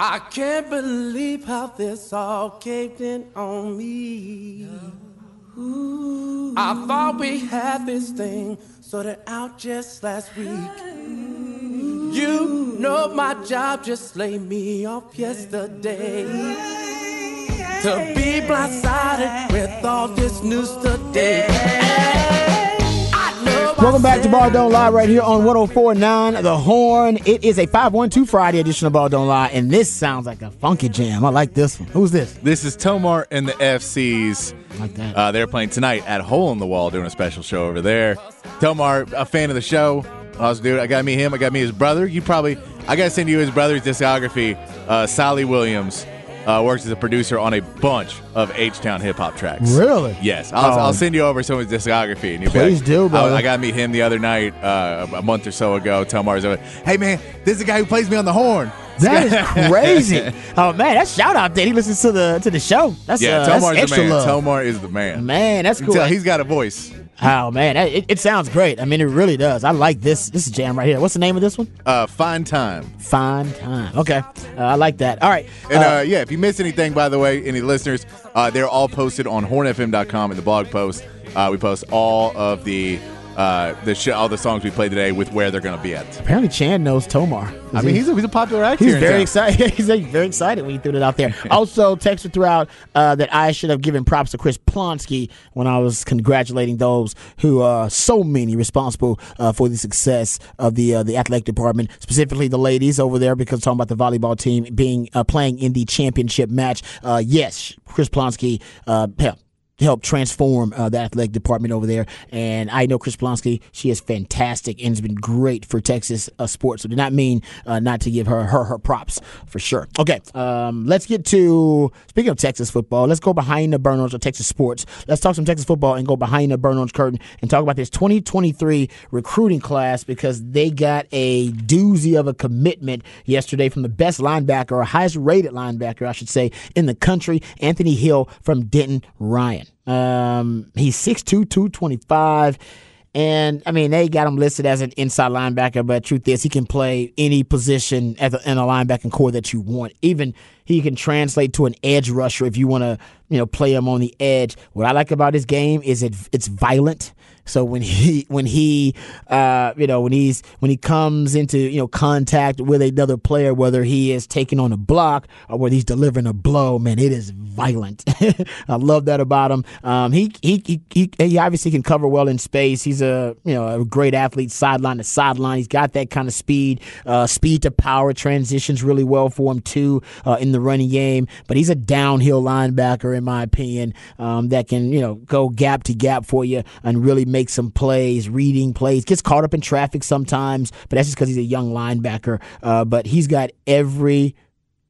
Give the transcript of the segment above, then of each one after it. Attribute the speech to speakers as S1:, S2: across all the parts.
S1: I can't believe how this all caved in on me. I thought we had this thing sorted out just last week. You know my job just laid me off yesterday. To be blindsided with all this news today.
S2: Welcome back to Ball. Don't Lie right here on 1049 The Horn. It is a 512 Friday edition of Ball Don't Lie, and this sounds like a funky jam. I like this one. Who's this?
S3: This is Tomar and the FCs.
S2: Like that.
S3: Uh, they're playing tonight at Hole in the Wall, doing a special show over there. Tomar, a fan of the show. Awesome dude. I got meet him. I got me his brother. You probably, I got to send you his brother's discography. Uh, Sally Williams uh, works as a producer on a bunch of H Town hip hop tracks.
S2: Really?
S3: Yes. I'll,
S2: Oh.
S3: I'll send you over some of his discography. And you'll be
S2: Please
S3: like,
S2: do, brother.
S3: I, I got to meet him the other night, uh, a month or so ago. Tomar's over. Hey, man, this is the guy who plays me on the horn.
S2: That is crazy. oh man, that's shout out there. He listens to the to the show. That's
S3: Yeah,
S2: uh, that's
S3: Tomar's the
S2: extra
S3: man.
S2: love.
S3: Tomar is the man.
S2: Man, that's cool.
S3: tell he's got a voice.
S2: Oh man, it, it sounds great. I mean, it really does. I like this. This jam right here. What's the name of this one?
S3: Uh, fine time.
S2: Fine time. Okay, uh, I like that. All right.
S3: And uh, yeah, if you missed anything, by the way, any listeners, uh, they're all posted on hornfm.com in the blog post. Uh, we post all of the uh, the sh- all the songs we played today with where they're going to be at.
S2: apparently Chan knows Tomar.
S3: I mean, he's a, he's a popular actor.
S2: He's very excited. He's like, very excited when he threw it out there. also, texted throughout uh, that I should have given props to Chris Plonsky when I was congratulating those who are so many responsible uh, for the success of the uh, the athletic department, specifically the ladies over there, because talking about the volleyball team being uh, playing in the championship match. Uh, yes, Chris Plonsky. Uh, hell, help transform uh, the athletic department over there. And I know Chris Plonsky; she is fantastic and has been great for Texas uh, sports. So, do not mean uh, not to give her her her props for sure. Okay, um, let's get to speaking of Texas football. Let's go behind the burn orange of Texas sports. Let's talk some Texas football and go behind the burn orange curtain and talk about this 2023 recruiting class because they got a doozy of a commitment yesterday from the best linebacker or highest rated linebacker, I should say, in the country, Anthony Hill from Denton Ryan. Um, he's 6'2", 225. And I mean, they got him listed as an inside linebacker, but truth is, he can play any position at the, in a linebacking core that you want. Even he can translate to an edge rusher if you want to, you know, play him on the edge. What I like about his game is it it's violent. So when he when he uh, you know when he's when he comes into you know contact with another player, whether he is taking on a block or whether he's delivering a blow, man, it is violent. I love that about him. Um, he, he he he he obviously can cover well in space. He's a you know a great athlete, sideline to sideline. He's got that kind of speed, uh, speed to power transitions really well for him too uh, in the running game. But he's a downhill linebacker in my opinion um, that can you know go gap to gap for you and really make some plays, reading plays. Gets caught up in traffic sometimes, but that's just because he's a young linebacker. Uh, but he's got every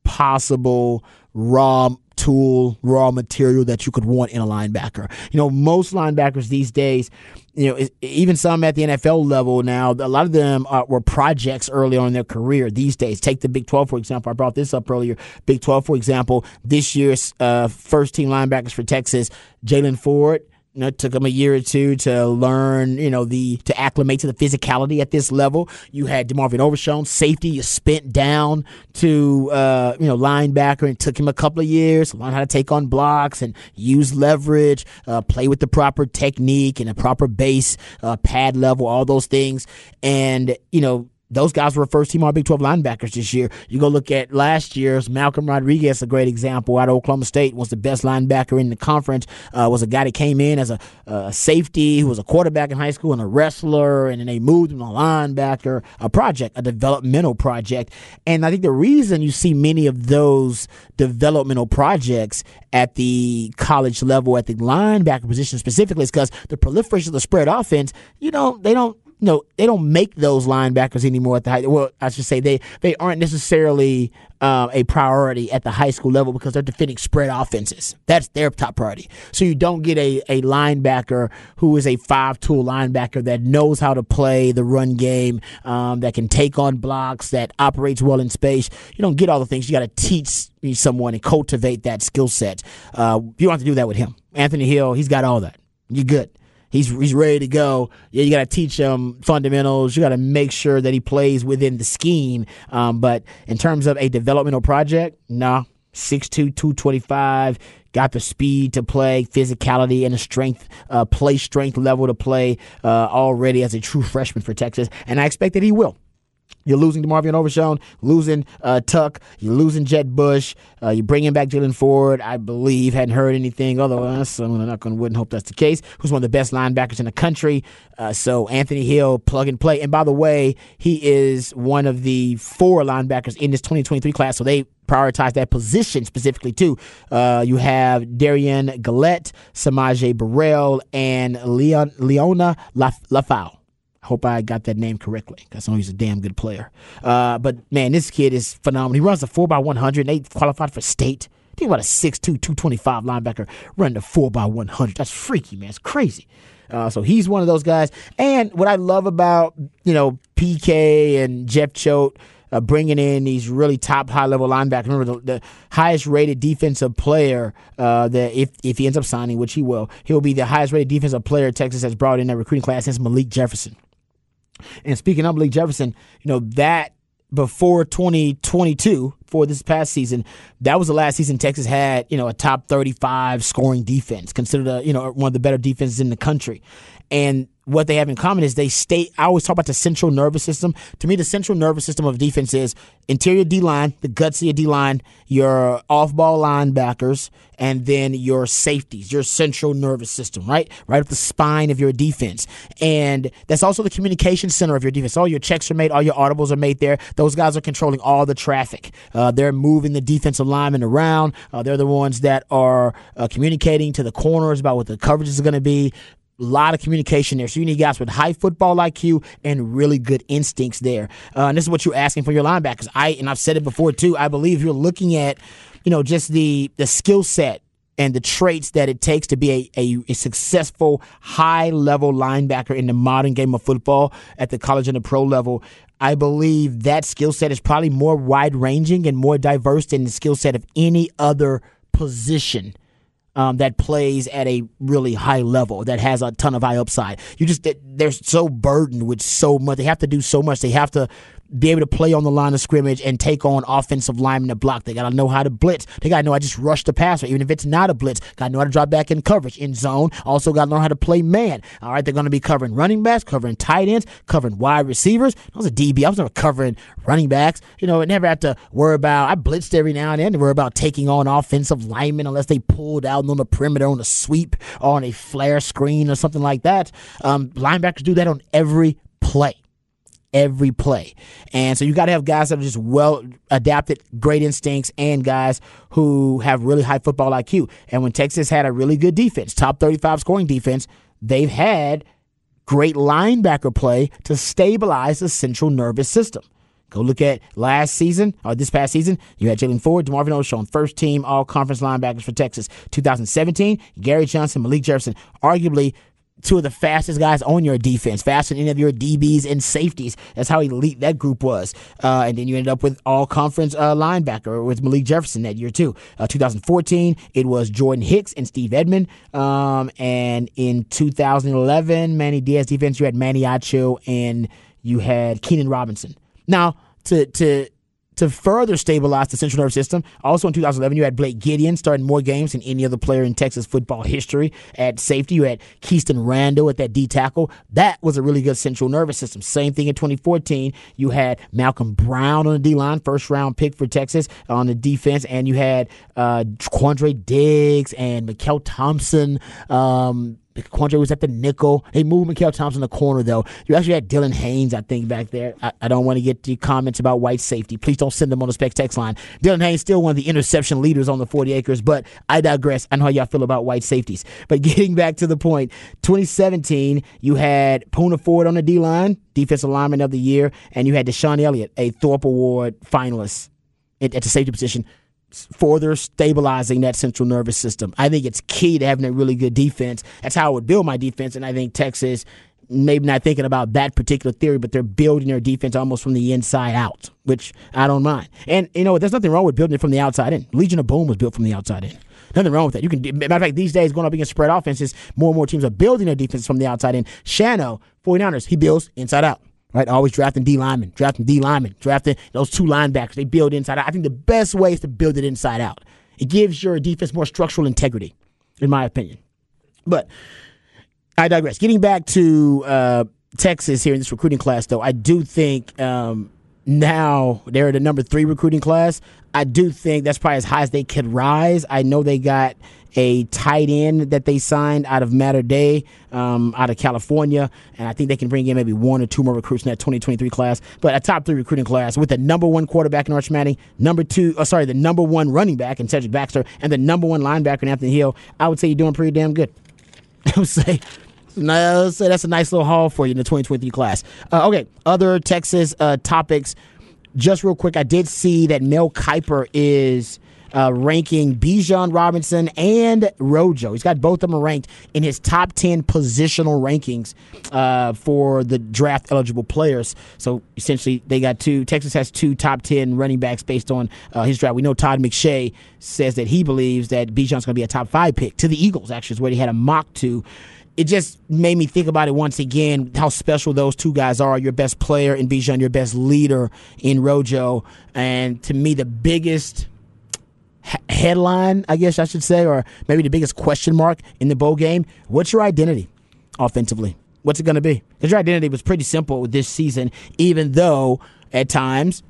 S2: possible raw tool, raw material that you could want in a linebacker. You know, most linebackers these days, you know, even some at the NFL level now, a lot of them uh, were projects early on in their career these days. Take the Big 12, for example. I brought this up earlier. Big 12, for example, this year's uh, first team linebackers for Texas, Jaylan Ford. You know, it took him a year or two to learn, you know, the to acclimate to the physicality at this level. You had DeMarvion Overshown, safety, you spent down to uh, you know linebacker, and took him a couple of years to learn how to take on blocks and use leverage, uh, play with the proper technique and a proper base, uh, pad level, all those things. And you know, those guys were first team All Big 12 linebackers this year. You go look at last year's Malcolm Rodriguez, a great example out of Oklahoma State, was the best linebacker in the conference. Uh, was a guy that came in as a, a, safety who was a quarterback in high school and a wrestler, and then they moved him to a linebacker, a project, a developmental project. And I think the reason you see many of those developmental projects at the college level, at the linebacker position specifically, is because the proliferation of the spread offense, you know, they don't you know, they don't make those linebackers anymore at the high. Well, I should say they they aren't necessarily um, a priority at the high school level because they're defending spread offenses. That's their top priority. So you don't get a, a linebacker who is a five tool linebacker that knows how to play the run game, um, that can take on blocks, that operates well in space. You don't get all the things. You got to teach someone and cultivate that skill set. Uh, you don't have to do that with him. Anthony Hill, he's got all that. You're good. He's he's ready to go. Yeah, you got to teach him fundamentals. You got to make sure that he plays within the scheme. Um, but in terms of a developmental project, nah. 6'2", 225, got the speed to play, physicality, and a strength, uh, play strength level to play uh, already as a true freshman for Texas. And I expect that he will. You're losing DeMarvion Overshown, losing uh, Tuck, you're losing Jett Bush, uh, you're bringing back Jaylan Ford, I believe. Hadn't heard anything otherwise, I'm not going to wouldn't hope that's the case. Who's one of the best linebackers in the country. Uh, so Anthony Hill, plug and play. And by the way, he is one of the four linebackers in this 2023 class, so they prioritize that position specifically too. Uh, you have Derion Gullette, S'Maje Burrell, and Leon, Leona Lafau. Hope I got that name correctly because I know he's a damn good player. Uh, but man, this kid is phenomenal. He runs a 4x100 and they qualified for state. Think about a 6'2, 225 linebacker running a 4x100. That's freaky, man. It's crazy. Uh, so he's one of those guys. And what I love about, you know, PK and Jeff Choate, uh, bringing in these really top high level linebackers. Remember, the, the highest rated defensive player uh, that if if he ends up signing, which he will, he'll be the highest rated defensive player Texas has brought in that recruiting class since Malik Jefferson. And speaking of Malik Jefferson, you know, that before 2022, for this past season, that was the last season Texas had, you know, a top 35 scoring defense, considered a, you know, one of the better defenses in the country. And what they have in common is they stay. I always talk about the central nervous system. To me, the central nervous system of defense is interior D line, the guts of your D line, your off ball linebackers, and then your safeties, your central nervous system, right? Right up the spine of your defense. And that's also the communication center of your defense. All your checks are made, all your audibles are made there. Those guys are controlling all the traffic. Uh, they're moving the defensive linemen around. Uh, they're the ones that are uh, communicating to the corners about what the coverages are going to be a lot of communication there. So you need guys with high football IQ and really good instincts there. Uh, and this is what you're asking for your linebackers. I and I've said it before too. I believe you're looking at, you know, just the the skill set and the traits that it takes to be a, a, a, successful high level linebacker in the modern game of football at the college and the pro level. I believe that skill set is probably more wide ranging and more diverse than the skill set of any other position um, that plays at a really high level, that has a ton of high upside. You just they're so burdened with so much. They have to do so much. They have to be able to play on the line of scrimmage and take on offensive linemen to block. They got to know how to blitz. They got to know I just rush the passer, even if it's not a blitz. Got to know how to drop back in coverage, in zone. Also got to learn how to play man. All right, they're going to be covering running backs, covering tight ends, covering wide receivers. I was a DB. I was never covering running backs. You know, I never had to worry about. I blitzed every now and then to worry about taking on offensive linemen unless they pulled out on the perimeter on a sweep or on a flare screen or something like that. Um, linebackers do that on every play every play. And so you got to have guys that are just well adapted, great instincts, and guys who have really high football IQ. And when Texas had a really good defense, top 35 scoring defense, they've had great linebacker play to stabilize the central nervous system. Go look at last season or this past season. You had Jaylan Ford, DeMarvion Overshown, first team all conference linebackers for Texas. 2017, Gary Johnson, Malik Jefferson, arguably two of the fastest guys on your defense, faster than any of your DBs and safeties. That's how elite that group was. Uh, and then you ended up with all conference uh, linebacker with Malik Jefferson that year too. Uh, 2014, it was Jordan Hicks and Steve Edmond. Um, and in 2011, Manny Diaz defense, you had Manny Acho and you had Keenan Robinson. Now, to to to further stabilize the central nervous system. Also in 2011, you had Blake Gideon starting more games than any other player in Texas football history at safety. You had Kheeston Randall at that D tackle. That was a really good central nervous system. Same thing in 2014. You had Malcolm Brown on the D line, first round pick for Texas on the defense, and you had uh, Quandre Diggs and Mykkele Thompson. Um, Quandre was at the nickel. They moved Mykkele Thompson in the corner, though. You actually had Dylan Haines, I think, back there. I, I don't want to get the comments about white safety. Please don't send them on the Specs text line. Dylan Haines still one of the interception leaders on the 40 acres, but I digress. I know how y'all feel about white safeties. But getting back to the point, 2017, you had Poona Ford on the D line, defensive lineman of the year, and you had DeShon Elliott, a Thorpe Award finalist at, at the safety position further stabilizing that central nervous system. I think it's key to having a really good defense. That's how I would build my defense, and I think Texas maybe not thinking about that particular theory, but they're building their defense almost from the inside out, which I don't mind. And you know, there's nothing wrong with building it from the outside in. Legion of Boom was built from the outside in. Nothing wrong with that. You can, matter of fact, these days going up against spread offenses, more and more teams are building their defense from the outside in. Shano, 49ers, he builds inside out right? Always drafting D linemen, drafting D linemen, drafting those two linebackers. They build inside out. I think the best way is to build it inside out. It gives your defense more structural integrity, in my opinion. But I digress. Getting back to uh, Texas here in this recruiting class, though, I do think um, now they're the number three recruiting class. I do think that's probably as high as they could rise. I know they got a tight end that they signed out of Mater Dei, um, out of California, and I think they can bring in maybe one or two more recruits in that 2023 class. But a top three recruiting class with the number one quarterback in Arch Manning, number two, oh, sorry, the number one running back in Cedric Baxter, and the number one linebacker in Anthony Hill. I would say you're doing pretty damn good. I would say. No, say that's a nice little haul for you in the 2023 class. Uh, okay, other Texas uh, topics. Just real quick, I did see that Mel Kiper is uh, ranking Bijan Robinson and Rojo. He's got both of them ranked in his top 10 positional rankings uh, for the draft eligible players. So essentially, they got two. Texas has two top 10 running backs based on uh, his draft. We know Todd McShay says that he believes that Bijan's going to be a top five pick to the Eagles, actually, is where he had a mock to it just made me think about it once again how special those two guys are. Your best player in Bijan, your best leader in Rojo. And to me, the biggest headline, I guess I should say, or maybe the biggest question mark in the bowl game. What's your identity offensively? What's it going to be? Because your identity was pretty simple this season, even though at times,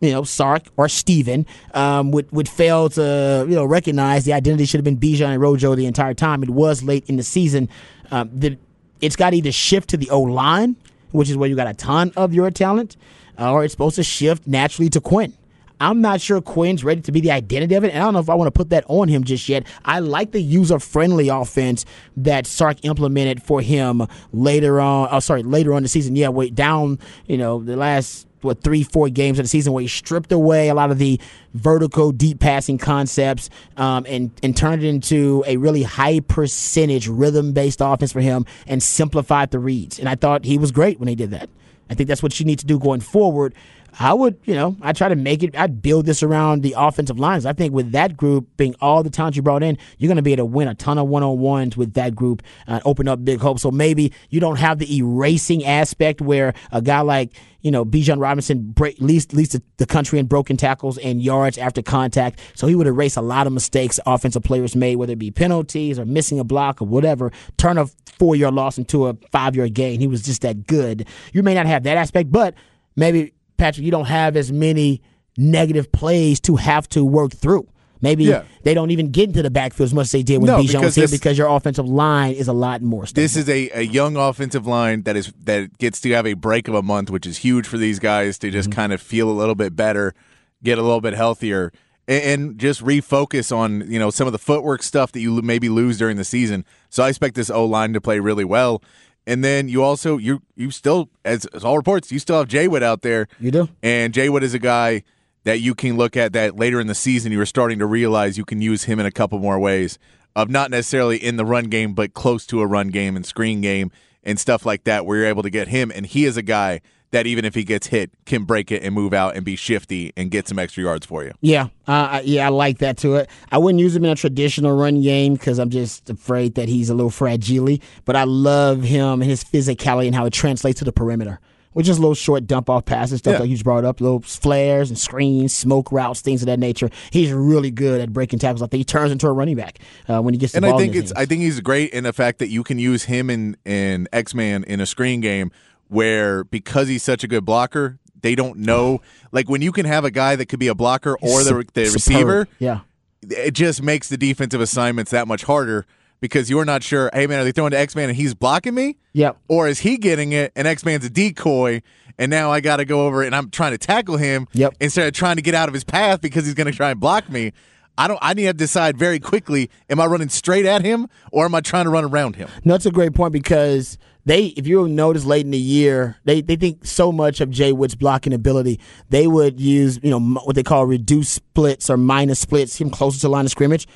S2: you know, Sark or Steven um, would, would fail to, you know, recognize the identity should have been Bijan and Rojo the entire time. It was late in the season. Um, the, it's got to either shift to the O line, which is where you got a ton of your talent, uh, or it's supposed to shift naturally to Quinn. I'm not sure Quinn's ready to be the identity of it. And I don't know if I want to put that on him just yet. I like the user friendly offense that Sark implemented for him later on. Oh, sorry, later on the season. Yeah, wait, down, you know, the last what three, four games of the season where he stripped away a lot of the vertical deep passing concepts um, and and turned it into a really high percentage rhythm based offense for him and simplified the reads. And I thought he was great when he did that. I think that's what you need to do going forward. I would, you know, I try to make it. I'd build this around the offensive lines. I think with that group being all the talent you brought in, you're going to be able to win a ton of one on ones with that group and open up big hopes. So maybe you don't have the erasing aspect where a guy like you know Bijan Robinson break, leads leads the country in broken tackles and yards after contact. So he would erase a lot of mistakes offensive players made, whether it be penalties or missing a block or whatever. Turn a four yard loss into a five yard gain. He was just that good. You may not have that aspect, but maybe Patrick, you don't have as many negative plays to have to work through. Maybe yeah. they don't even get into the backfield as much as they did when no, Bijan was here because your offensive line is a lot more. Stable.
S3: This is a, a young offensive line that is that gets to have a break of a month, which is huge for these guys to just mm-hmm. kind of feel a little bit better, get a little bit healthier, and, and, just refocus on you know some of the footwork stuff that you maybe lose during the season. So I expect this O line to play really well. And then you also you you still as, as all reports you still have Jaywood out there.
S2: You do.
S3: And Jaywood is a guy that you can look at that later in the season you were starting to realize you can use him in a couple more ways of not necessarily in the run game but close to a run game and screen game and stuff like that where you're able to get him and he is a guy that even if he gets hit, can break it and move out and be shifty and get some extra yards for you.
S2: Yeah, uh, yeah, I like that to it. I wouldn't use him in a traditional run game because I'm just afraid that he's a little fragile. But I love him and his physicality and how it translates to the perimeter with just little short dump off passes, stuff
S3: Yeah.
S2: like you just brought up, little flares and screens, smoke routes, things of that nature. He's really good at breaking tackles. I think he turns into a running back uh, when he gets the
S3: And
S2: ball.
S3: I
S2: in
S3: think it's
S2: hands.
S3: I think he's great in the fact that you can use him in in X Man in a screen game where because he's such a good blocker, they don't know like when you can have a guy that could be a blocker or the the receiver,
S2: Yeah.
S3: it just makes the defensive assignments that much harder because you're not sure, hey man, are they throwing to X Man and he's blocking me?
S2: Yep.
S3: Or is he getting it and X Man's a decoy and now I got to go over and I'm trying to tackle him
S2: Yep.
S3: instead of trying to get out of his path because he's going to try and block me. I don't. I need to decide very quickly: am I running straight at him or am I trying to run around him?
S2: No, that's a great point because they, if you notice late in the year, they, they think so much of Jay Wood's blocking ability. They would use, you know, what they call reduced splits or minus splits, him closer to line of scrimmage,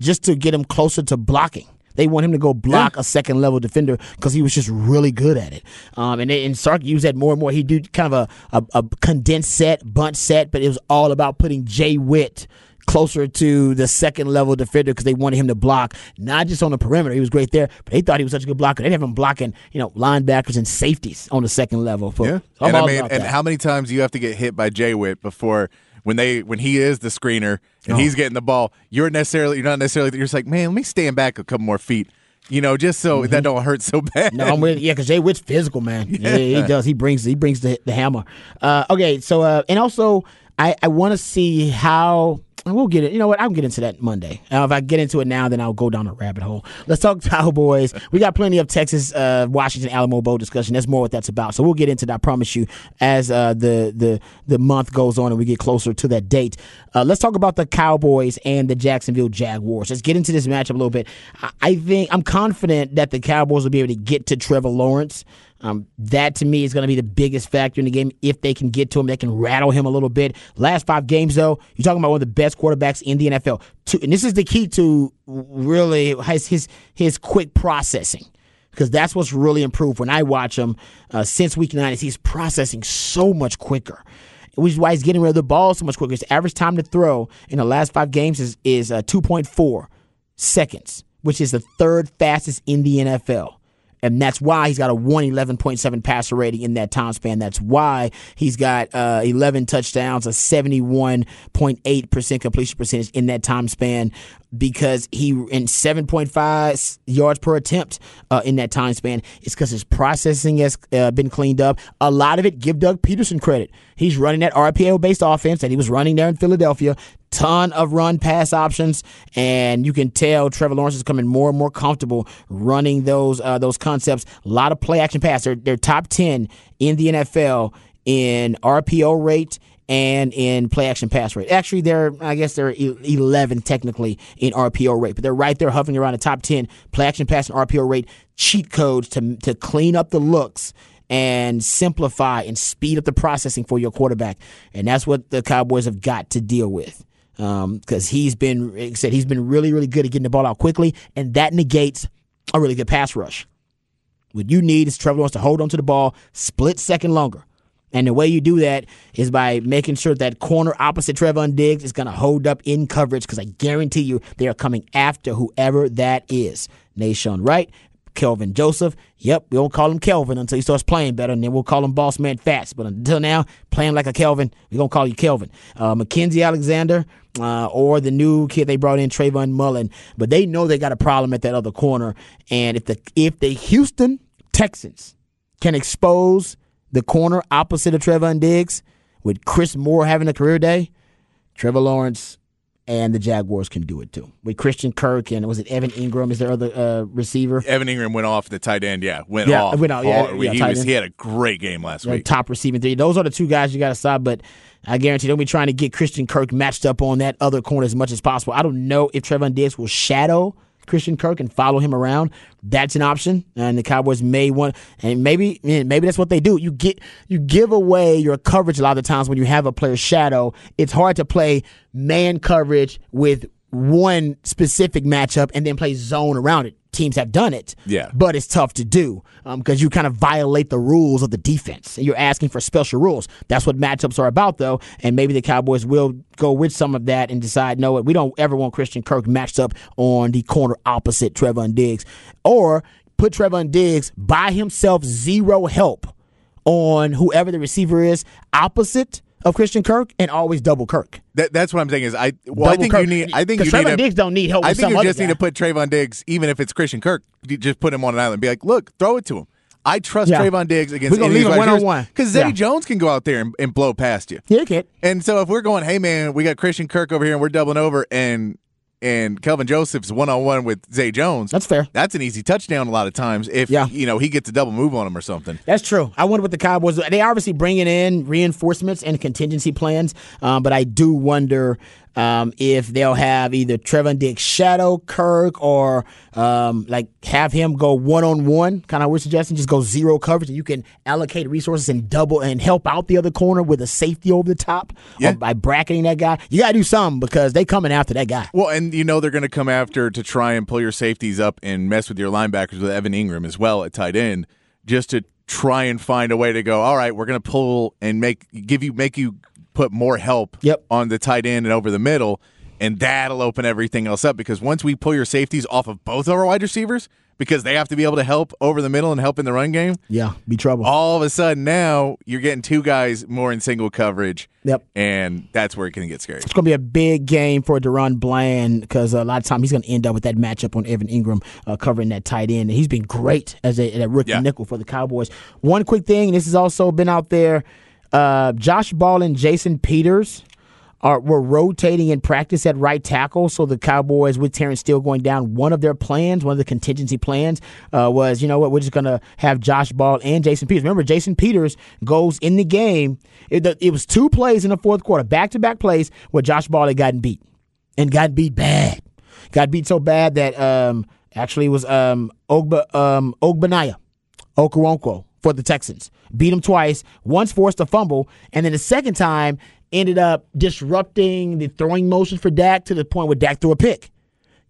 S2: just to get him closer to blocking. They want him to go block a second level defender because he was just really good at it. Um, and they, and Sark used that more and more. He do kind of a, a, a condensed set, bunt set, but it was all about putting Jay Witt closer to the second level defender because they wanted him to block not just on the perimeter. He was great there, but they thought he was such a good blocker. They'd have him blocking, you know, linebackers and safeties on the second level. For,
S3: Yeah,
S2: I'm
S3: and I mean, and
S2: that.
S3: how many times do you have to get hit by Jay Witt before when they when he is the screener and
S2: Oh.
S3: he's getting the ball? You're necessarily you're not necessarily you're just like, man, let me stand back a couple more feet, you know, just so that don't hurt so bad.
S2: Mm-hmm. No, I'm with yeah, because Jay Witt's physical, man. Yeah, he does. He brings he brings the the hammer. Uh, okay, so uh, and also I I want to see how. We'll get it. You know what? I'll get into that Monday. If I get into it now, then I'll go down a rabbit hole. Let's talk Cowboys. We got plenty of Texas, uh, Washington, Alamo Bowl discussion. That's more what that's about. So we'll get into that. I promise you, as uh, the the the month goes on and we get closer to that date. Uh, let's talk about the Cowboys and the Jacksonville Jaguars. Let's get into this matchup a little bit. I, I think I'm confident that the Cowboys will be able to get to Trevor Lawrence. Um, that to me is going to be the biggest factor in the game. If they can get to him, they can rattle him a little bit. Last five games, though, you're talking about one of the best quarterbacks in the NFL. To, and this is the key to really his his, his quick processing because that's what's really improved. When I watch him uh, since week nine, is he's processing so much quicker. Which is why he's getting rid of the ball so much quicker. His average time to throw in the last five games is is uh, 2.4 seconds, which is the third fastest in the NFL. And that's why he's got a 111.7 passer rating in that time span. That's why he's got uh, 11 touchdowns, a 71.8% completion percentage in that time span because he in 7.5 yards per attempt uh, in that time span. It's because his processing has uh, been cleaned up. A lot of it, give Doug Pederson credit. He's running that RPO based offense that he was running there in Philadelphia ton of run pass options, and you can tell Trevor Lawrence is coming more and more comfortable running those uh, those concepts. A lot of play action pass. They're, they're top ten in the NFL in RPO rate and in play action pass rate. Actually, they're I guess they're e- 11 technically in RPO rate, but they're right there hovering around the top 10 play action pass and RPO rate cheat codes to to clean up the looks and simplify and speed up the processing for your quarterback. And that's what the Cowboys have got to deal with. Because he's been, like said, he's been really, really good at getting the ball out quickly, and that negates a really good pass rush. What you need is Trevor Lawrence to hold onto the ball split second longer. And the way you do that is by making sure that corner opposite Trevon Diggs is going to hold up in coverage because I guarantee you they are coming after whoever that is. Nahshon Wright, Kelvin Joseph. Yep, we won't call him Kelvin until he starts playing better, and then we'll call him Boss Man Fats. But until now, playing like a Kelvin, we're going to call you Kelvin. Uh, Mackenzie Alexander uh, or the new kid they brought in, Trayvon Mullen. But they know they got a problem at that other corner. And if the if the Houston Texans can expose the corner opposite of Trevon Diggs with Chris Moore having a career day, Trevor Lawrence and the Jaguars can do it too. With Christian Kirk and was it Evan Engram? Is there other uh, receiver?
S3: Evan Engram went off the tight end. Yeah, went
S2: Yeah,
S3: off.
S2: went out, yeah,
S3: hard.
S2: yeah,
S3: he was. He had a great game last
S2: the
S3: week.
S2: top receiving three. Those are the two guys you got to stop. But I guarantee they'll be trying to get Christian Kirk matched up on that other corner as much as possible. I don't know if Trevon Diggs will shadow Christian Kirk and follow him around. That's an option, and the Cowboys may want, and maybe maybe that's what they do. You get you give away your coverage a lot of times when you have a player shadow. It's hard to play man coverage with one specific matchup and then play zone around it. Teams have done it,
S3: Yeah.
S2: but it's tough to do um, because you kind of violate the rules of the defense. And you're asking for special rules. That's what matchups are about, though. And maybe the Cowboys will go with some of that and decide, no, we don't ever want Christian Kirk matched up on the corner opposite Trevon Diggs, or put Trevon Diggs by himself, zero help on whoever the receiver is opposite of Christian Kirk and always double Kirk.
S3: That, that's what I'm saying is I well I think
S2: Kirk.
S3: you need I think you need
S2: Trevon
S3: to,
S2: Diggs don't need help
S3: I think you just need to put Trevon Diggs even if it's Christian Kirk just put him on an island be like look throw it to him. I trust
S2: Yeah.
S3: Trevon Diggs against
S2: We're gonna
S3: any
S2: leave him one-on-one.
S3: because Zay
S2: Yeah.
S3: Jones can go out there and, and blow past you.
S2: Yeah, kid.
S3: And so if we're going, hey man, we got Christian Kirk over here and we're doubling over and and Kelvin Joseph's one on one with Zay Jones.
S2: That's fair.
S3: That's an easy touchdown a lot of times if
S2: Yeah.
S3: you know he gets a double move on him or something.
S2: That's true. I wonder what the Cowboys. They obviously bringing in reinforcements and contingency plans, um, but I do wonder um, if they'll have either Trevon Diggs shadow Kirk or um, like have him go one on one. Kind of we're suggesting just go zero coverage, and you can allocate resources and double and help out the other corner with a safety over the top
S3: Yeah.
S2: by bracketing that guy. You got to do something because they coming after that guy.
S3: Well, and you know they're going to come after to try and pull your safeties up and mess with your linebackers with Evan Engram as well at tight end, just to try and find a way to go. All right, we're going to pull and make give you make you put more help
S2: Yep.
S3: on the tight end and over the middle, and that'll open everything else up. Because once we pull your safeties off of both of our wide receivers, because they have to be able to help over the middle and help in the run game,
S2: Yeah, be trouble.
S3: all of a sudden now you're getting two guys more in single coverage.
S2: Yep.
S3: and that's where it can get scary.
S2: It's going to be a big game for DaRon Bland because a lot of time he's going to end up with that matchup on Evan Engram uh, covering that tight end. And he's been great as a, a rookie
S3: Yeah.
S2: nickel for the Cowboys. One quick thing, and this has also been out there. Uh, Josh Ball and Jason Peters are were rotating in practice at right tackle. So the Cowboys, with Terrence Steele going down, one of their plans, one of the contingency plans, uh, was you know what, we're just gonna have Josh Ball and Jason Peters. Remember, Jason Peters goes in the game. It, it was two plays in the fourth quarter, back to back plays where Josh Ball had gotten beat and got beat bad. Got beat so bad that um, actually it was um, Ogba, um, Ogbanaya. Okoronkwo for the Texans. Beat him twice, once forced a fumble, and then the second time ended up disrupting the throwing motion for Dak to the point where Dak threw a pick.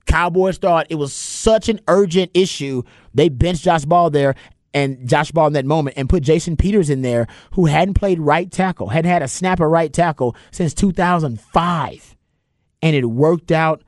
S2: Cowboys thought it was such an urgent issue. They benched Josh Ball there and Josh Ball in that moment and put Jason Peters in there, who hadn't played right tackle, hadn't had a snap at right tackle since 2005. And it worked out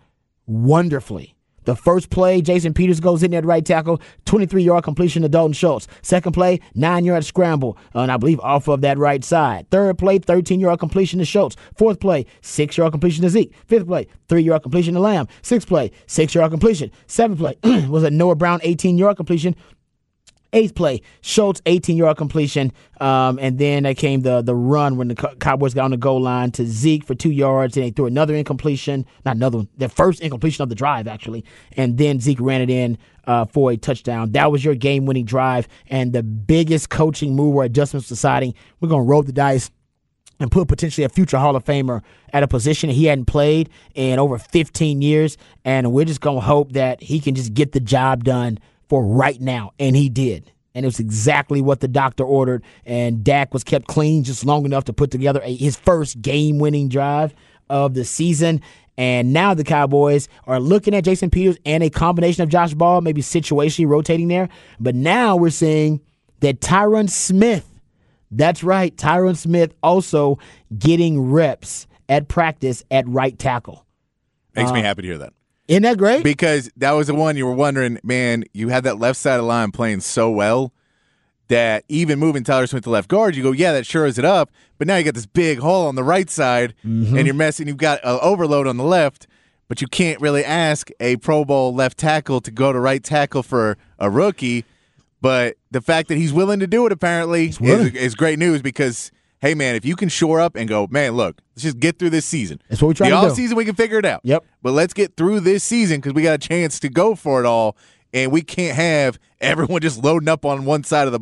S2: wonderfully. The first play, Jason Peters goes in there at right tackle, 23 yard completion to Dalton Schultz. Second play, nine yard scramble, and I believe off of that right side. Third play, 13 yard completion to Schultz. Fourth play, six yard completion to Zeke. Fifth play, three yard completion to Lamb. Sixth play, six yard completion. Seventh play was a Noah Brown 18 yard completion. Eighth play, Schultz 18 yard completion, um, and then there came the the run when the Cowboys got on the goal line to Zeke for two yards, and they threw another incompletion, not another one, the first incompletion of the drive actually, and then Zeke ran it in uh, for a touchdown. That was your game winning drive, and the biggest coaching move or adjustments deciding we're gonna roll the dice and put potentially a future Hall of Famer at a position he hadn't played in over 15 years. And we're just going to hope that he can just get the job done for right now. And he did. And it was exactly what the doctor ordered. And Dak was kept clean just long enough to put together a, his first game winning drive of the season. And now the Cowboys are looking at Jason Peters and a combination of Josh Ball, maybe situationally rotating there. But now we're seeing that Tyron Smith that's right. Tyron Smith also getting reps at practice at right tackle.
S3: Makes
S2: Uh,
S3: me happy to hear that.
S2: Isn't that great?
S3: because that was the one you were wondering, man, you had that left side of the line playing so well that even moving Tyler Smith to left guard, you go, yeah, that shores it up. But now you got this big hole on the right side,
S2: Mm-hmm.
S3: and you're messing. You've got an overload on the left, but you can't really ask a Pro Bowl left tackle to go to right tackle for a rookie. But the fact that he's willing to do it apparently is, is great news because. Hey man, if you can shore up and go, man, look, let's just get through this season.
S2: That's what we're trying
S3: the
S2: to do.
S3: off season, we can figure it out.
S2: Yep.
S3: But let's get through this season because we got a chance to go for it all, and we can't have everyone just loading up on one side of the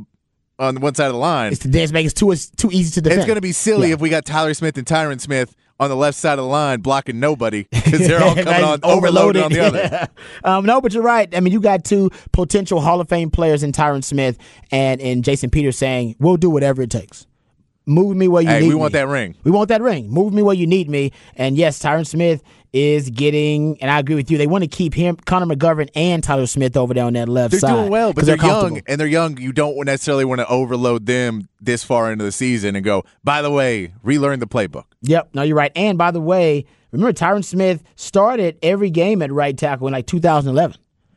S3: on one side of the line.
S2: it's the dance make it too it's too easy to defend.
S3: It's going to be silly
S2: Yeah.
S3: if we got Tyler Smith and Tyron Smith on the left side of the line blocking nobody because they're all coming on overloaded on the other.
S2: um, no, but you're right. I mean, you got two potential Hall of Fame players in Tyron Smith and and Jason Peters saying, "We'll do whatever it takes. Move me where you need.
S3: Hey,
S2: need
S3: we want
S2: me.
S3: that ring.
S2: We want that ring. Move me where you need me." And yes, Tyron Smith is getting, and I agree with you. They want to keep him, Connor McGovern, and Tyler Smith over there on that left
S3: They're
S2: side.
S3: doing well, but they're,
S2: comfortable.
S3: young, and they're young. You don't necessarily want to overload them this far into the season and go. By the way, relearn the playbook.
S2: Yep. No, you're right. And by the way, remember Tyron Smith started every game at right tackle in like 2011.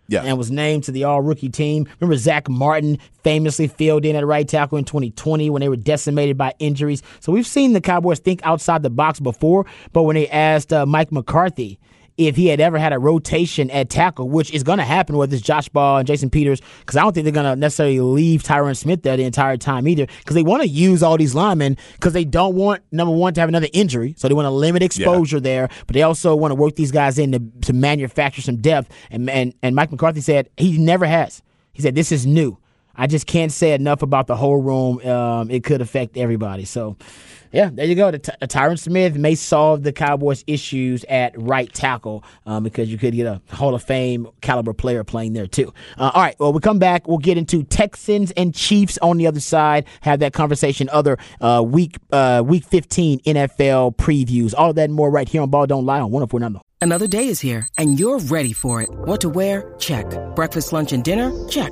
S3: Yeah.
S2: and was named to the All Rookie team. Remember Zack Martin famously filled in at right tackle in 2020 when they were decimated by injuries. So we've seen the Cowboys think outside the box before, but when they asked uh, Mike McCarthy if he had ever had a rotation at tackle, which is going to happen with this Josh Ball and Jason Peters, because I don't think they're going to necessarily leave Tyron Smith there the entire time either, because they want to use all these linemen because they don't want number one to have another injury, so they want to limit exposure there, but they also want to work these guys in to, to manufacture some depth. And, and and Mike McCarthy said he never has. He said this is new. I just can't say enough about the whole room. Um, it could affect everybody. So, yeah, there you go. The, Tyron Smith may solve the Cowboys' issues at right tackle um, because you could get a Hall of Fame caliber player playing there too. Uh, all right, well, we come back. We'll get into Texans and Chiefs on the other side. Have that conversation. Other uh, week uh, week fifteen NFL previews. All that and more right here on Ball Don't Lie on one hundred four nine.
S4: Another day is here, and you're ready for it. What to wear? Check. Breakfast, lunch, and dinner? Check.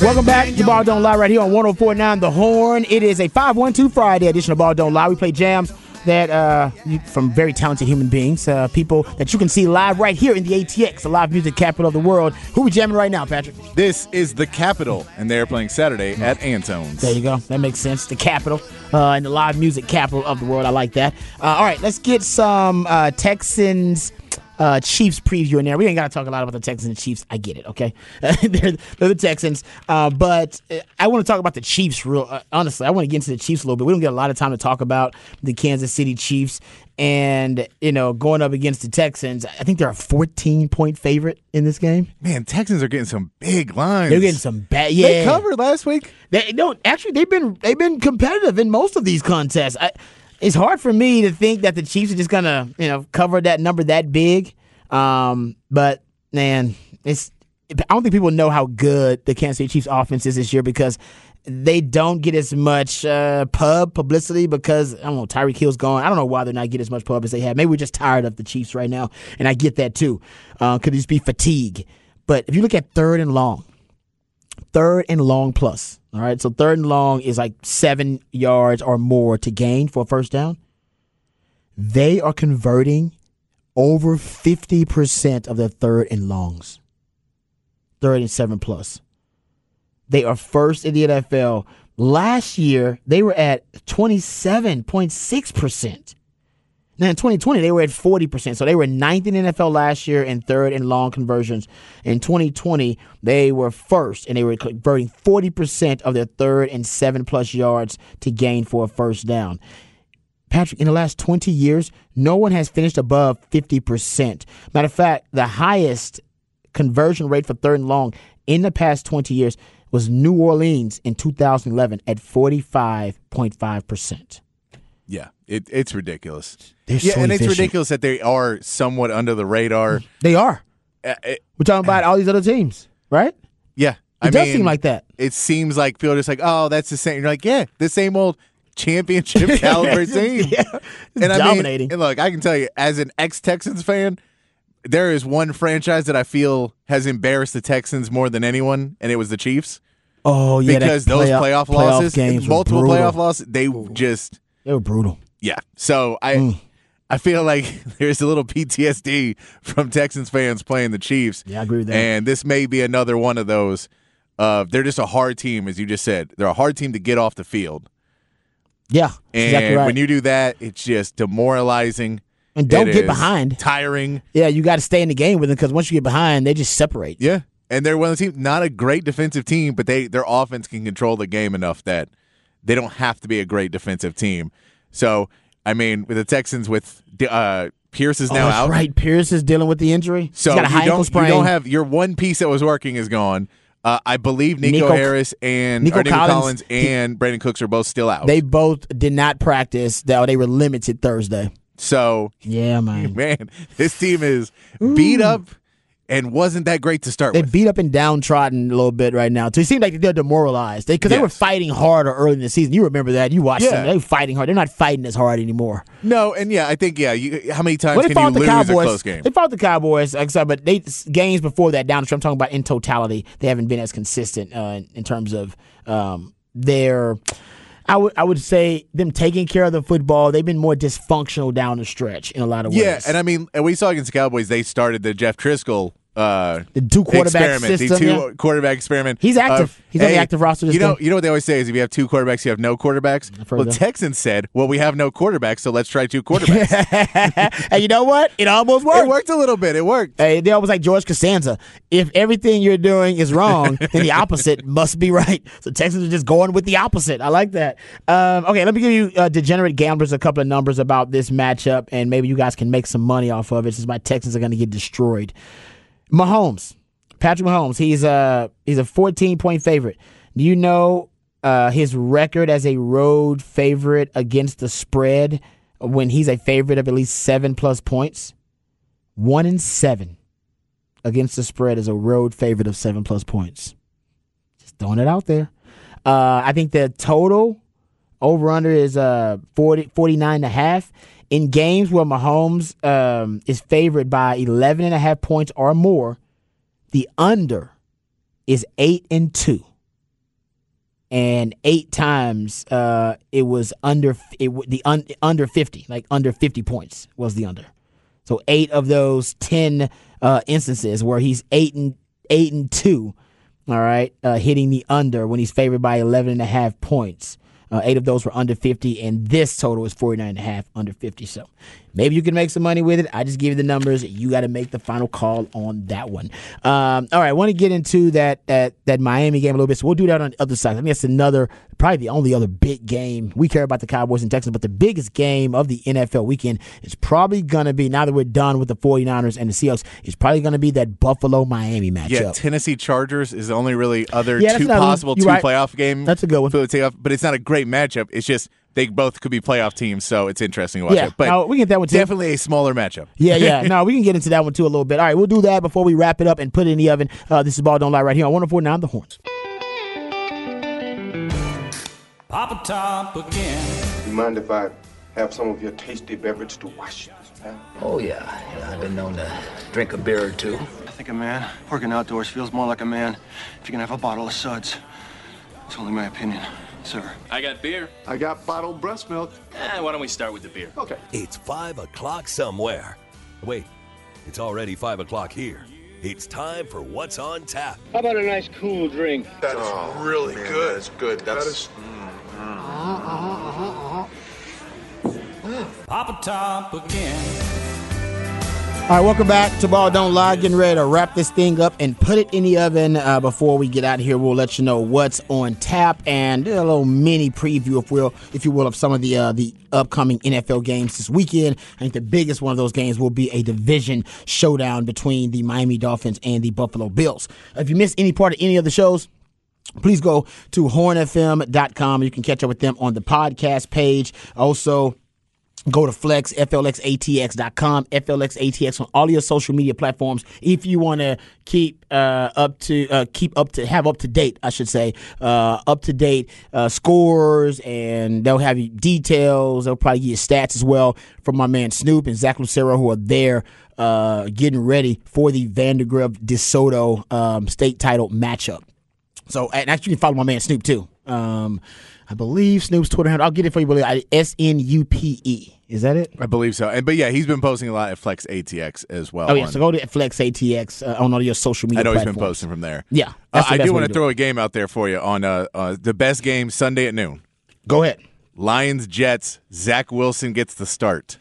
S2: Welcome back to Ball Don't Lie right here on 1049 The Horn. It is a 512 Friday edition of Ball Don't Lie. We play jams that uh, from very talented human beings, uh, people that you can see live right here in the ATX, the live music capital of the world. Who we jamming right now, Patrick?
S3: This is the capital, and they're playing Saturday at Antone's.
S2: There you go. That makes sense. The capital uh, and the live music capital of the world. I like that. Uh, all right, let's get some uh, Texans. Uh, Chiefs preview in there. We ain't got to talk a lot about the Texans and Chiefs. I get it. Okay, they're, they're the Texans. Uh, but uh, I want to talk about the Chiefs. Real uh, honestly, I want to get into the Chiefs a little bit. We don't get a lot of time to talk about the Kansas City Chiefs, and you know, going up against the Texans. I think they're a 14 point favorite in this game.
S3: Man, Texans are getting some big lines.
S2: They're getting some bad. Yeah,
S3: They covered last week.
S2: They don't actually. They've been they've been competitive in most of these contests. I, it's hard for me to think that the Chiefs are just gonna you know cover that number that big. Um, but man, it's I don't think people know how good the Kansas City Chiefs offense is this year because they don't get as much uh, pub publicity because I don't know Tyreek Hill's gone. I don't know why they're not getting as much pub as they have. Maybe we're just tired of the Chiefs right now, and I get that too. Uh, could just be fatigue. But if you look at third and long, third and long plus. All right. So third and long is like seven yards or more to gain for a first down. They are converting over 50% of their third and longs. Third and seven plus. They are first in the NFL. Last year, they were at 27.6%. Now in 2020, they were at 40%. So they were ninth in NFL last year and third in long conversions. In 2020, they were first and they were converting 40% of their third and seven plus yards to gain for a first down. Patrick, in the last 20 years, no one has finished above 50%. Matter of fact, the highest conversion rate for third and long in the past 20 years was New Orleans in 2011 at 45.5%.
S3: Yeah, it, it's ridiculous.
S2: They're
S3: yeah,
S2: so
S3: and it's ridiculous that they are somewhat under the radar.
S2: They are.
S3: Uh, it-
S2: We're talking about all these other teams, right?
S3: yeah,
S2: It
S3: I
S2: does
S3: mean,
S2: seem like that.
S3: It seems like people are just like, oh, that's the same. You're like, yeah, the same old championship caliber team.
S2: Yeah.
S3: and I
S2: dominating.
S3: Mean, and look, I can tell you, as an ex Texans fan, there is one franchise that I feel has embarrassed the Texans more than anyone, and it was the Chiefs.
S2: oh yeah,
S3: because those
S2: playoff-
S3: playoff, losses, multiple playoff losses, they just
S2: They were brutal.
S3: yeah. So I
S2: Mm.
S3: I feel like there's a little PTSD from Texans fans playing the Chiefs.
S2: Yeah, I agree with that.
S3: And this may be another one of those. Uh, they're just a hard team, as you just said. They're a hard team to get off the field.
S2: Yeah,
S3: And
S2: exactly right.
S3: when you do that, it's just demoralizing.
S2: and don't
S3: It
S2: get behind.
S3: Tiring.
S2: Yeah, you got to stay in the game with them because once you get behind, they just separate.
S3: Yeah. And they're one of the teams, not a great defensive team, but they their offense can control the game enough that they don't have to be a great defensive team. So, I mean, with the Texans, with uh, Pierce is
S2: Oh,
S3: now
S2: that's
S3: out.
S2: right. Pierce is dealing with the injury.
S3: So
S2: He's got a
S3: you don't, you don't have your one piece that was working is gone. Uh, I believe Nico,
S2: Nico-
S3: Harris and
S2: Nico
S3: Nico
S2: Collins,
S3: Collins, and Brandin Cooks are both still out.
S2: They both did not practice. Though they were limited Thursday.
S3: so
S2: Yeah, man.
S3: man, this team is beat up and wasn't that great to start
S2: They
S3: with.
S2: beat up and downtrodden a little bit right now. So it seemed like they're demoralized. They because they were fighting harder early in the season. You remember that? You watched
S3: Yeah.
S2: them. They were fighting hard. They're not fighting as hard anymore.
S3: no, and yeah, I think yeah. You, how many times
S2: Well, they
S3: can you
S2: fought the
S3: lose
S2: Cowboys.
S3: a close game?
S2: They fought the Cowboys, like I said, but they games before that down. I'm talking about in totality. They haven't been as consistent uh, in terms of um, their. I would I would say them taking care of the football. They've been more dysfunctional down the stretch in a lot of ways.
S3: Yeah, and I mean, and we saw against the Cowboys, they started the Jeff Driskel uh,
S2: The two quarterback
S3: experiment,
S2: system,
S3: the two
S2: yeah.
S3: quarterback experiment.
S2: He's active.
S3: of,
S2: He's on the active roster this
S3: You know, you know what they always say is if you have two quarterbacks, you have no quarterbacks. Well. Texans said, "Well, we have no quarterbacks, so let's try two quarterbacks."
S2: and you know what? It almost worked.
S3: it worked a little bit. It worked.
S2: Hey, they always like George Costanza. If everything you're doing is wrong, then the opposite must be right. So Texans are just going with the opposite. I like that. Um, okay, let me give you uh, degenerate gamblers a couple of numbers about this matchup, and maybe you guys can make some money off of it. Since my Texans are going to get destroyed. Mahomes, Patrick Mahomes, he's a he's a 14 point favorite. Do you know uh, his record as a road favorite against the spread when he's a favorite of at least seven plus points? One in seven against the spread as a road favorite of seven plus points. Just throwing it out there. Uh, I think the total over under is uh 40, 49 and a half. In games where Mahomes um, is favored by 11 and a half points or more, the under is 8 and 2. And eight times uh, it was under it, the un, under 50, like under 50 points was the under. So eight of those ten uh, instances where he's eight and eight and two, all right, uh, hitting the under when he's favored by 11 and a half points. Uh, eight of those were under 50, and this total is 49 and a half under 50. So maybe you can make some money with it. I just give you the numbers. You got to make the final call on that one. Um, all right, I want to get into that, that that Miami game a little bit. So we'll do that on the other side. I think that's another, probably the only other big game. We care about the Cowboys and Texans, but the biggest game of the NFL weekend is probably going to be, now that we're done with the 49ers and the Seahawks, is probably going to be that Buffalo Miami matchup.
S3: Yeah, Tennessee Chargers is the only really other
S2: Yeah,
S3: two possible two
S2: right.
S3: playoff game.
S2: That's a good one.
S3: for the takeoff, but it's not a great matchup. It's just they both could be playoff teams, so it's interesting to watch
S2: Yeah,
S3: it. But
S2: no, we get that one too.
S3: definitely a smaller matchup.
S2: Yeah, yeah. No, we can get into that one too a little bit. All right, we'll do that before we wrap it up and put it in the oven. Uh, this is Ball Don't Lie right here on 104.9 The Horns.
S5: Papa Top again.
S6: You mind if I have some of your tasty beverage to wash this down?
S7: Oh, yeah. yeah. I've been known to drink a beer or two.
S8: I think a man working outdoors feels more like a man if you can have a bottle of suds. It's only my opinion, sir.
S5: I got beer.
S6: I got bottled breast milk.
S5: Eh, why don't we start with the beer?
S6: Okay.
S9: It's 5 o'clock somewhere. Wait, it's already 5 o'clock here. It's time for What's on Tap.
S10: How about a nice cool drink?
S6: That is oh, really good. That's good. That's uh-huh, uh-huh, uh-huh,
S5: Papa Top again.
S2: All right, welcome back to Ball Don't Lie. Getting ready to wrap this thing up and put it in the oven. Uh, before we get out of here, we'll let you know what's on tap and a little mini preview, if will, if you will, of some of the uh, the upcoming NFL games this weekend. I think the biggest one of those games will be a division showdown between the Miami Dolphins and the Buffalo Bills. If you missed any part of any of the shows, please go to hornfm.com. You can catch up with them on the podcast page. Also, Go to Flex, FLXATX.com, FLXATX on all your social media platforms. If you want to keep uh, up to uh, keep up to have up to date, I should say, uh, up to date uh, scores, and they'll have you details. They'll probably give you stats as well from my man Snoop and Zach Lucero, who are there uh, getting ready for the Vandegrift DeSoto um, state title matchup. So, and actually, you can follow my man Snoop too. Um, I believe Snoop's Twitter handle. I'll get it for you. Believe S N U P E. Is that it?
S3: I believe so. And but yeah, he's been posting a lot at Flex ATX as well.
S2: Oh yeah.
S3: on-
S2: So go to Flex ATX uh, on all your social media.
S3: I know he's been posting from there.
S2: Yeah,
S3: Uh,
S2: the
S3: I do want
S2: to
S3: throw a game out there for you on uh, uh, the best game Sunday at noon.
S2: Go ahead.
S3: Lions Jets. Zach Wilson gets the start.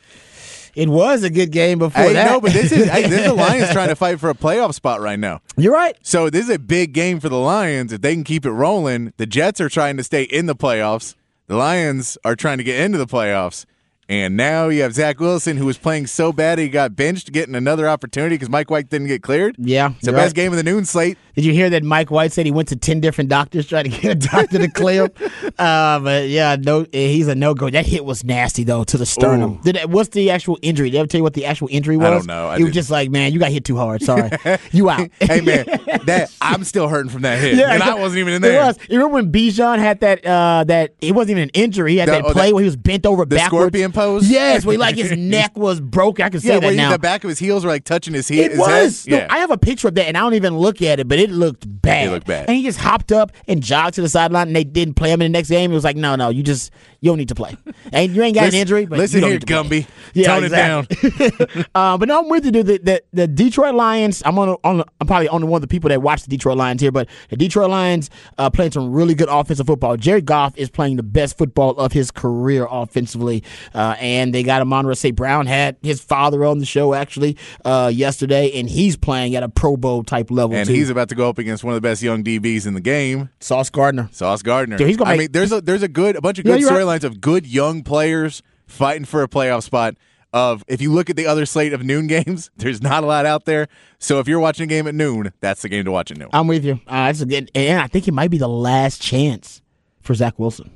S2: It was a good game before that.
S3: no, but this is this is the Lions trying to fight for a playoff spot right now.
S2: You're right.
S3: So this is a big game for the Lions. If they can keep it rolling, the Jets are trying to stay in the playoffs. The Lions are trying to get into the playoffs. And now you have Zach Wilson, who was playing so bad he got benched, getting another opportunity because Mike White didn't get cleared.
S2: Yeah,
S3: It's the best
S2: right.
S3: game of the noon slate.
S2: Did you hear that Mike White said he went to ten different doctors trying to get a doctor to clear him? Uh, but yeah, no, he's a no go. That hit was nasty though to the sternum.
S3: Ooh.
S2: Did that, what's the actual injury? Did I ever tell you what the actual injury was?
S3: I don't know. I
S2: he was
S3: didn't.
S2: just like, man, you got hit too hard. Sorry, you out.
S3: hey man, that I'm still hurting from that hit, and I wasn't even in there.
S2: It was. You remember when Bijan had that? Uh, that it wasn't even an injury. He had
S3: The-
S2: that
S3: oh,
S2: play
S3: that-
S2: where he was bent over
S3: the
S2: backwards.
S3: scorpion pose?
S2: Yes, where like his neck was broken. I can say
S3: Yeah,
S2: that
S3: where
S2: now.
S3: the back of his heels were like touching his, he-
S2: It
S3: his
S2: was.
S3: head.
S2: No,
S3: Yeah.
S2: I have a picture of that, and I don't even look at it, but it looked bad.
S3: It looked bad.
S2: And he just hopped up and jogged to the sideline, and they didn't play him in the next game. It was like, no, no, you just you don't need to play. And you ain't got
S3: Listen-
S2: an injury, but
S3: listen
S2: you don't
S3: here,
S2: need to play.
S3: Gumby.
S2: Yeah,
S3: Tone
S2: exactly.
S3: it down.
S2: uh, but no, I'm with you, dude. The, the, the Detroit Lions. I'm on, on. I'm probably only one of the people that watch the Detroit Lions here, but the Detroit Lions uh, playing some really good offensive football. Jared Goff is playing the best football of his career offensively, uh, and they got Amon St. Brown had his father on the show actually uh, yesterday, and he's playing at a Pro Bowl type level
S3: and
S2: too.
S3: he's about to go up against one of the best young DBs in the game,
S2: Sauce Gardner.
S3: Sauce Gardner.
S2: Dude, he's gonna
S3: I
S2: make-
S3: mean, there's a there's a good a bunch of good
S2: you're right.
S3: Storylines of good young players fighting for a playoff spot. Of if you look at the other slate of noon games, there's not a lot out there. So if you're watching a game at noon, that's the game to watch at noon.
S2: I'm with you. Uh, it's a good, and I think it might be the last chance for Zach Wilson.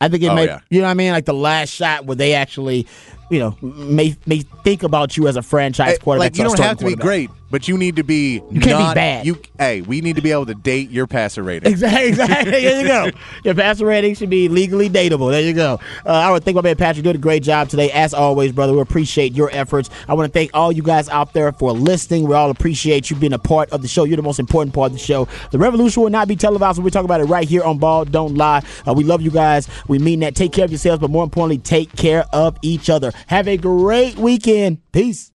S2: I think it
S3: Oh,
S2: may,
S3: yeah.
S2: you know what I mean, like the last shot where they actually, you know, may may think about you as a franchise
S3: Hey,
S2: quarterback.
S3: like you don't have to be great, but you need to be.
S2: You can't be bad.
S3: You hey, we need to be able to date your passer rating.
S2: Exactly. exactly. There you go. Your passer rating should be legally dateable. There you go. Uh, I would thank my man Patrick. Doing a great job today, as always, brother. We appreciate your efforts. I want to thank all you guys out there for listening. We all appreciate you being a part of the show. You're the most important part of the show. The revolution will not be televised. We talk about it right here on Ball Don't Lie. Uh, we love you guys. We mean that. Take care of yourselves, but more importantly, take care of each other. Have a great weekend. Peace.